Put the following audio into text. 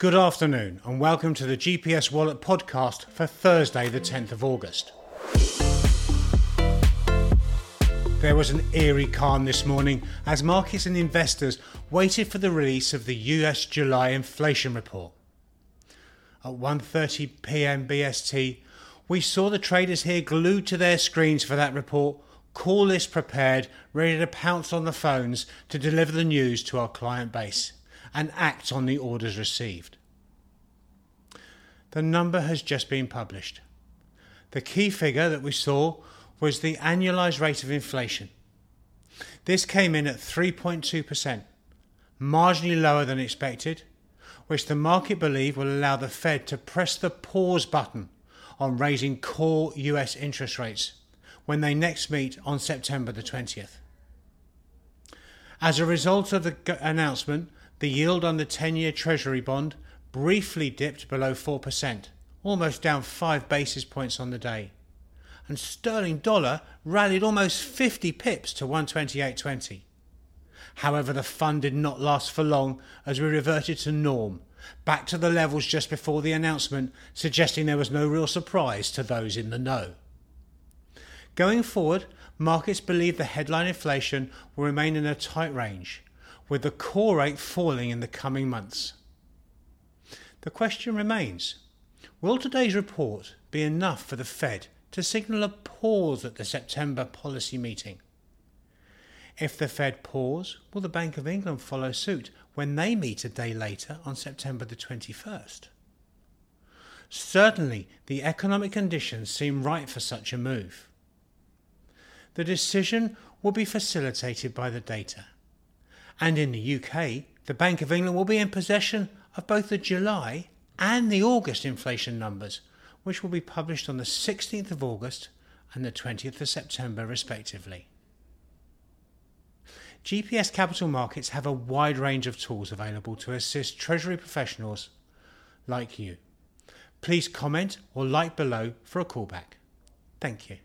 Good afternoon, and welcome to the GPS Wallet podcast for Thursday, the 10th of August. There was an eerie calm this morning as markets and investors waited for the release of the US July inflation report. At 1:30 p.m. BST, we saw the traders here glued to their screens for that report, call list prepared, ready to pounce on the phones to deliver the news to our client base and act on the orders received. The number has just been published. The key figure that we saw was the annualized rate of inflation. This came in at 3.2%, marginally lower than expected, which the market believe will allow the Fed to press the pause button on raising core US interest rates when they next meet on September the 20th. As a result of the announcement, the yield on the 10 year Treasury bond briefly dipped below 4%, almost down 5 basis points on the day and sterling dollar rallied almost 50 pips to 128.20. However, the fun did not last for long as we reverted to norm, back to the levels just before the announcement, suggesting there was no real surprise to those in the know. Going forward, markets believe the headline inflation will remain in a tight range, with the core rate falling in the coming months. The question remains will today's report be enough for the Fed to signal a pause at the September policy meeting. If the Fed pause, will the Bank of England follow suit when they meet a day later on September the 21st? Certainly, the economic conditions seem right for such a move. The decision will be facilitated by the data. And in the UK, the Bank of England will be in possession of both the July and the August inflation numbers, which will be published on the 16th of August and the 20th of September, respectively. GPS Capital Markets have a wide range of tools available to assist Treasury professionals like you. Please comment or like below for a callback. Thank you.